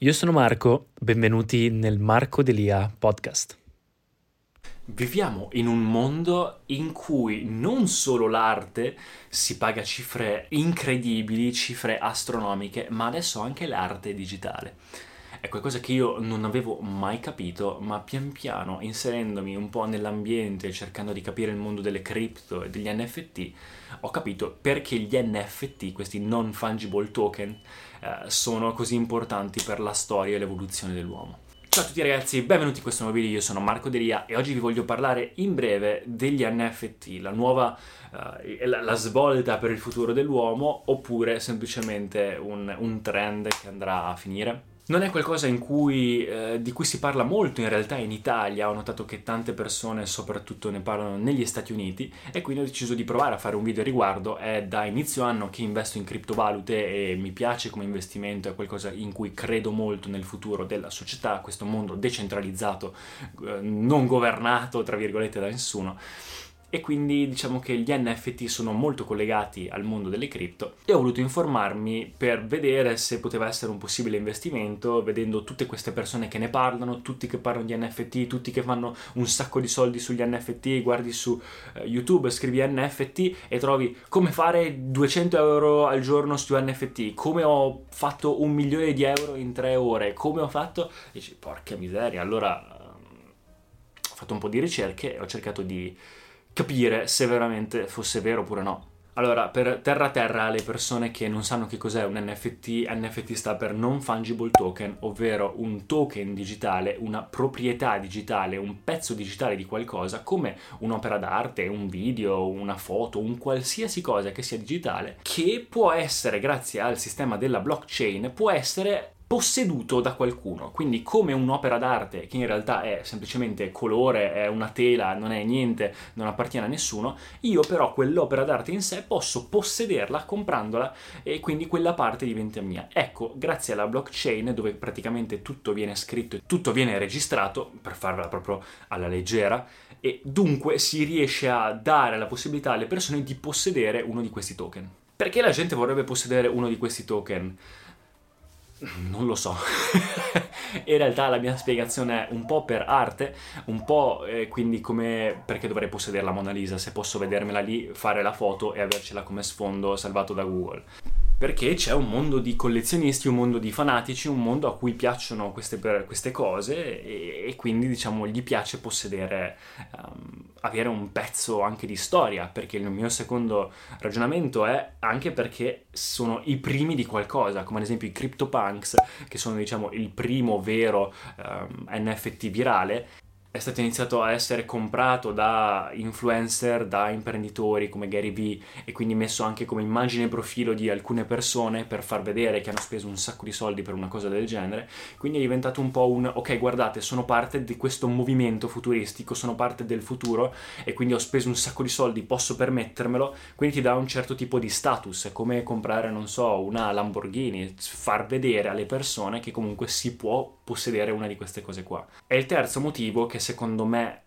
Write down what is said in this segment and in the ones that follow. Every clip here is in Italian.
Io sono Marco, benvenuti nel Marco Delia podcast. Viviamo in un mondo in cui non solo l'arte si paga cifre incredibili, cifre astronomiche, ma adesso anche l'arte digitale. È qualcosa che io non avevo mai capito, ma pian piano, inserendomi un po' nell'ambiente, cercando di capire il mondo delle cripto e degli NFT, ho capito perché gli NFT, questi non fungible token, eh, sono così importanti per la storia e l'evoluzione dell'uomo. Ciao a tutti ragazzi, benvenuti in questo nuovo video, io sono Marco Deria e oggi vi voglio parlare in breve degli NFT, la nuova, uh, la, la, svolta per il futuro dell'uomo oppure semplicemente un, un trend che andrà a finire. Non è qualcosa cui, eh, di cui si parla molto in realtà in Italia, ho notato che tante persone soprattutto ne parlano negli Stati Uniti e quindi ho deciso di provare a fare un video a riguardo, è da inizio anno che investo in criptovalute e mi piace come investimento, è qualcosa in cui credo molto nel futuro della società, questo mondo decentralizzato, eh, non governato tra virgolette da nessuno e quindi diciamo che gli NFT sono molto collegati al mondo delle cripto e ho voluto informarmi per vedere se poteva essere un possibile investimento, vedendo tutte queste persone che ne parlano, tutti che parlano di NFT, tutti che fanno un sacco di soldi sugli NFT, guardi su uh, YouTube, scrivi NFT e trovi come fare 200 euro al giorno su NFT, come ho fatto un milione di euro in tre ore, come ho fatto... Dici, porca miseria, allora um, ho fatto un po' di ricerche e ho cercato di capire se veramente fosse vero oppure no. Allora, per terra terra, le persone che non sanno che cos'è un NFT, NFT sta per non fungible token, ovvero un token digitale, una proprietà digitale, un pezzo digitale di qualcosa, come un'opera d'arte, un video, una foto, un qualsiasi cosa che sia digitale, che può essere, grazie al sistema della blockchain, può essere posseduto da qualcuno, quindi come un'opera d'arte che in realtà è semplicemente colore, è una tela, non è niente, non appartiene a nessuno, io però quell'opera d'arte in sé posso possederla comprandola e quindi quella parte diventa mia. Ecco, grazie alla blockchain dove praticamente tutto viene scritto e tutto viene registrato per farla proprio alla leggera e dunque si riesce a dare la possibilità alle persone di possedere uno di questi token. Perché la gente vorrebbe possedere uno di questi token? Non lo so. in realtà la mia spiegazione è un po' per arte, un po' eh, quindi come perché dovrei possedere la Mona Lisa se posso vedermela lì, fare la foto e avercela come sfondo salvato da Google perché c'è un mondo di collezionisti, un mondo di fanatici, un mondo a cui piacciono queste, queste cose e, e, quindi diciamo gli piace possedere, um, avere un pezzo anche di storia, perché il mio secondo ragionamento è anche perché sono i primi di qualcosa, come ad esempio i CryptoPunks, che sono diciamo il primo vero um, NFT virale, è stato iniziato a essere comprato da influencer, da imprenditori come Gary Vee e quindi messo anche come immagine e profilo di alcune persone per far vedere che hanno speso un sacco di soldi per una cosa del genere. Quindi è diventato un po' un ok, guardate, sono parte di questo movimento futuristico, sono parte del futuro e quindi ho speso un sacco di soldi, posso permettermelo, quindi ti dà un certo tipo di status, è come comprare, non so, una Lamborghini, far vedere alle persone che comunque si può possedere una di queste cose qua. E il terzo motivo che secondo me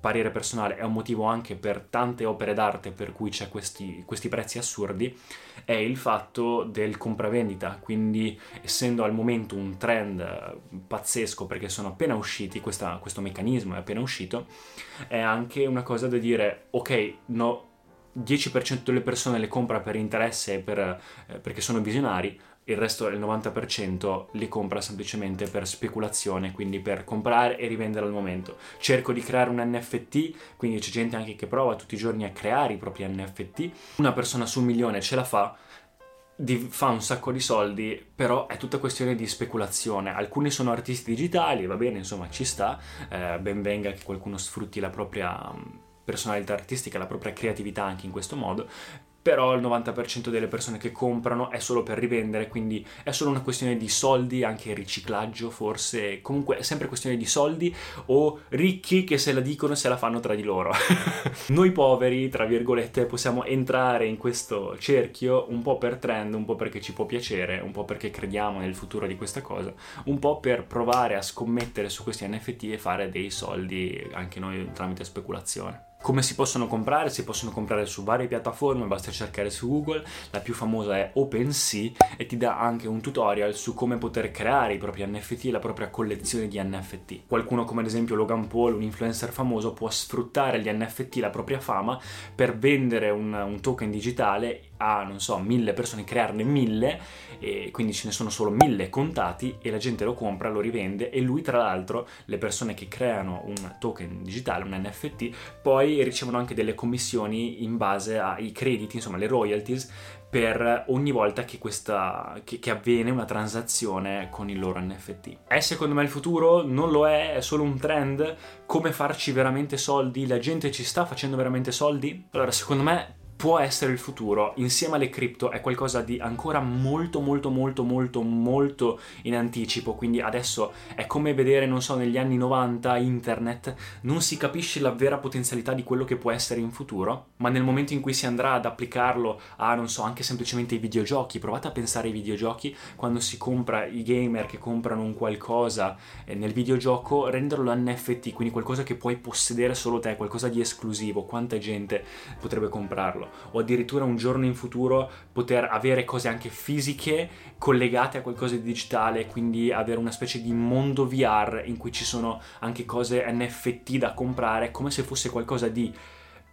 parere personale è un motivo anche per tante opere d'arte per cui c'è questi, questi, prezzi assurdi, è il fatto del compravendita, quindi essendo al momento un trend pazzesco perché sono appena usciti, questa, questo meccanismo è appena uscito, è anche una cosa da dire, ok, no, 10% delle persone le compra per interesse per, eh, perché sono visionari, il resto del 90% li compra semplicemente per speculazione, quindi per comprare e rivendere al momento. Cerco di creare un NFT, quindi c'è gente anche che prova tutti i giorni a creare i propri NFT. Una persona su un milione ce la fa, fa un sacco di soldi, però è tutta questione di speculazione. Alcuni sono artisti digitali, va bene, insomma, ci sta, eh, ben venga che qualcuno sfrutti la propria personalità artistica, la propria creatività anche in questo modo, però il 90% delle persone che comprano è solo per rivendere, quindi è solo una questione di soldi, anche riciclaggio forse, comunque è sempre questione di soldi o ricchi che se la dicono se la fanno tra di loro. Noi poveri, tra virgolette, possiamo entrare in questo cerchio un po' per trend, un po' perché ci può piacere, un po' perché crediamo nel futuro di questa cosa, un po' per provare a scommettere su questi NFT e fare dei soldi anche noi tramite speculazione. Come si possono comprare? Si possono comprare su varie piattaforme, basta cercare su Google, la più famosa è OpenSea e ti dà anche un tutorial su come poter creare i propri NFT e la propria collezione di NFT. Qualcuno come ad esempio Logan Paul, un influencer famoso, può sfruttare gli NFT, la propria fama, per vendere un, un token digitale a, non so, mille persone, crearne mille, e quindi ce ne sono solo mille contati e la gente lo compra, lo rivende e lui tra l'altro, le persone che creano un token digitale, un NFT, poi ricevono anche delle commissioni in base ai crediti, insomma le royalties, per ogni volta che, questa, che, che, avviene una transazione con il loro NFT. È secondo me il futuro? Non lo è, è solo un trend? Come farci veramente soldi? La gente ci sta facendo veramente soldi? Allora, secondo me può essere il futuro insieme alle cripto è qualcosa di ancora molto molto molto molto molto in anticipo. Quindi adesso è come vedere non so negli anni 90 internet non si capisce la vera potenzialità di quello che può essere in futuro ma nel momento in cui si andrà ad applicarlo a non so anche semplicemente i videogiochi provate a pensare ai videogiochi. Quando si compra i gamer che comprano un qualcosa eh, nel videogioco renderlo NFT quindi qualcosa che puoi possedere solo te qualcosa di esclusivo quanta gente potrebbe comprarlo o addirittura un giorno in futuro poter avere cose anche fisiche collegate a qualcosa di digitale, quindi avere una specie di mondo VR in cui ci sono anche cose NFT da comprare come se fosse qualcosa di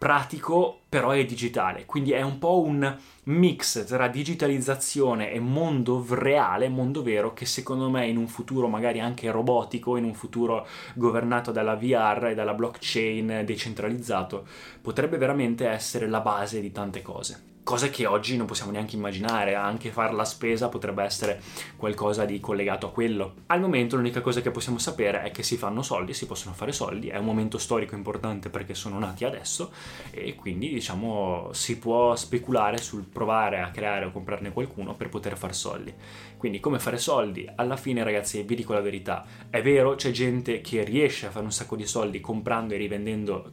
pratico però è digitale, quindi è un po' un mix tra digitalizzazione e mondo reale, mondo vero, che secondo me in un futuro magari anche robotico, in un futuro governato dalla VR e dalla blockchain decentralizzato, potrebbe veramente essere la base di tante cose cose che oggi non possiamo neanche immaginare, anche fare la spesa potrebbe essere qualcosa di collegato a quello. Al momento l'unica cosa che possiamo sapere è che si fanno soldi, si possono fare soldi, è un momento storico importante perché sono nati adesso e quindi diciamo si può speculare sul provare a creare o comprarne qualcuno per poter fare soldi. Quindi come fare soldi? Alla fine ragazzi vi dico la verità, è vero c'è gente che riesce a fare un sacco di soldi comprando e rivendendo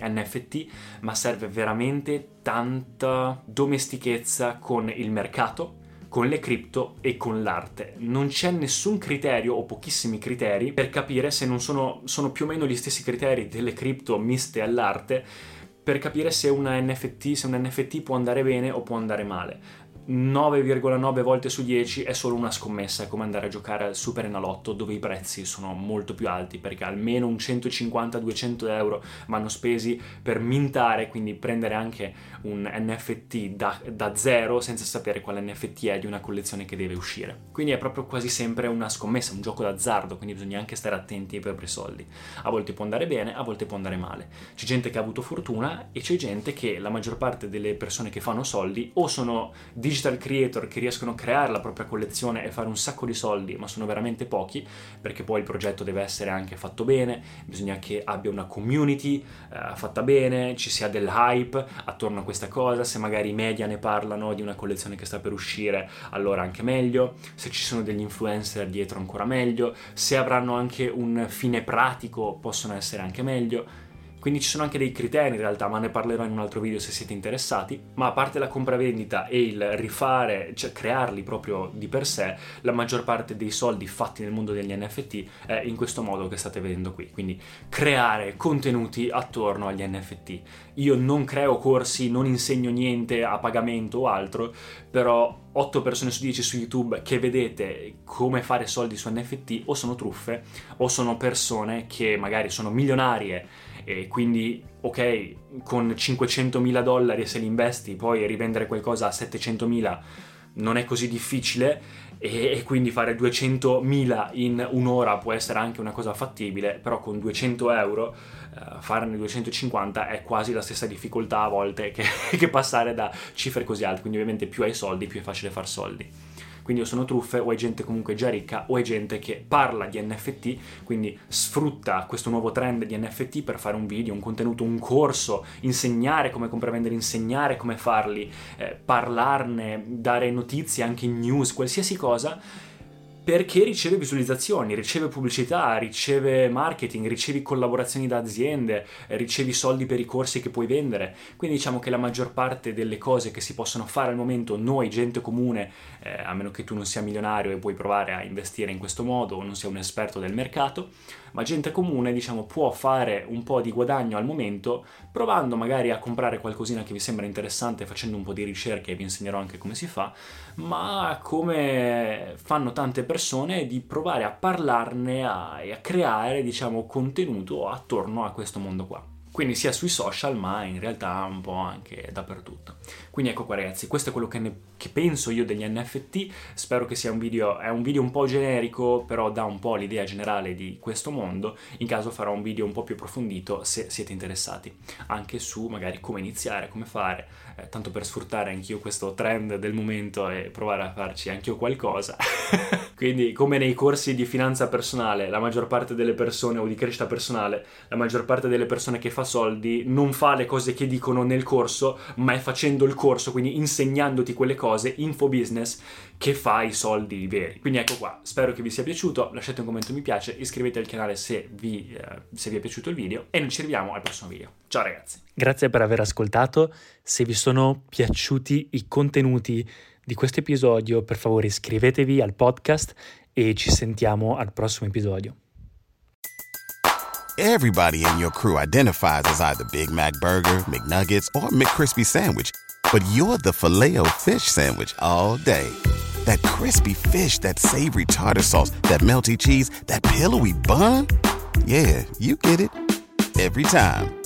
NFT, ma serve veramente tanta domestichezza con il mercato, con le cripto e con l'arte. Non c'è nessun criterio o pochissimi criteri per capire se non sono, sono più o meno gli stessi criteri delle cripto miste all'arte per capire se NFT, se un NFT può andare bene o può andare male. 9,9 volte su 10 è solo una scommessa, è come andare a giocare al Super Enalotto dove i prezzi sono molto più alti perché almeno un 150-200 euro vanno spesi per mintare, quindi prendere anche un NFT da, da zero senza sapere quale NFT è di una collezione che deve uscire. Quindi è proprio quasi sempre una scommessa, un gioco d'azzardo, quindi bisogna anche stare attenti ai propri soldi. A volte può andare bene, a volte può andare male. C'è gente che ha avuto fortuna e c'è gente che la maggior parte delle persone che fanno soldi o sono digitali digital creator che riescono a creare la propria collezione e fare un sacco di soldi, ma sono veramente pochi, perché poi il progetto deve essere anche fatto bene, bisogna che abbia una community eh, fatta bene, ci sia del hype attorno a questa cosa, se magari i media ne parlano di una collezione che sta per uscire, allora anche meglio, se ci sono degli influencer dietro ancora meglio, se avranno anche un fine pratico possono essere anche meglio quindi ci sono anche dei criteri in realtà, ma ne parlerò in un altro video se siete interessati. Ma a parte la compravendita e il rifare, cioè crearli proprio di per sé, la maggior parte dei soldi fatti nel mondo degli NFT è in questo modo che state vedendo qui. Quindi creare contenuti attorno agli NFT. Io non creo corsi, non insegno niente a pagamento o altro, però 8 persone su 10 su YouTube che vedete come fare soldi su NFT o sono truffe o sono persone che magari sono milionarie e quindi ok con 500.000 dollari se li investi poi rivendere qualcosa a 700.000 non è così difficile. E, e, quindi fare 200.000 in un'ora può essere anche una cosa fattibile però con 200 euro eh, farne 250 è quasi la stessa difficoltà a volte che, che passare da cifre così alte. Quindi ovviamente più hai soldi più è facile far soldi Quindi o sono truffe o è gente comunque già ricca o è gente che parla di NFT, quindi sfrutta questo nuovo trend di NFT per fare un video, un contenuto, un corso, insegnare come compravendere, insegnare come farli, eh, parlarne, dare notizie anche in news, qualsiasi cosa perché riceve visualizzazioni, riceve pubblicità, riceve marketing, ricevi collaborazioni da aziende, ricevi soldi per i corsi che puoi vendere. Quindi diciamo che la maggior parte delle cose che si possono fare al momento, noi gente comune, eh, a meno che tu non sia milionario e puoi provare a investire in questo modo o non sia un esperto del mercato, ma gente comune diciamo può fare un po' di guadagno al momento provando magari a comprare qualcosina che vi sembra interessante facendo un po' di ricerche e vi insegnerò anche come si fa, ma come fanno tante persone persone di provare a parlarne a, e a creare, diciamo, contenuto attorno a questo mondo qua. Quindi sia sui social, ma in realtà un po' anche dappertutto. Quindi ecco qua ragazzi, questo è quello che, ne, che penso io degli NFT, spero che sia un video, un video un po' generico, però dà un po' l'idea generale di questo mondo, in caso farò un video un po' più approfondito se siete interessati, anche su magari come iniziare, come fare, eh, tanto per sfruttare anch'io questo trend del momento e provare a farci anch'io qualcosa. Quindi come nei corsi di finanza personale, la maggior parte delle persone o di crescita personale, la maggior parte delle persone che fa soldi non fa le cose che dicono nel corso, ma è facendo il corso quindi insegnandoti quelle cose, info business, che fa i soldi veri. Quindi ecco qua, spero che vi sia piaciuto, lasciate un commento mi piace, iscrivetevi al canale se vi, eh, se vi è piaciuto il video e noi ci vediamo al prossimo video. Ciao ragazzi! Grazie per aver ascoltato, se vi sono piaciuti i contenuti di questo episodio, per favore iscrivetevi al podcast e ci sentiamo al prossimo episodio. Everybody in your crew identifies as either Big Mac Burger, McNuggets, or McCrispy Sandwich. But you're the filet fish Sandwich all day. That crispy fish, that savory tartar sauce, that melty cheese, that pillowy bun. Yeah, you get it. Every time.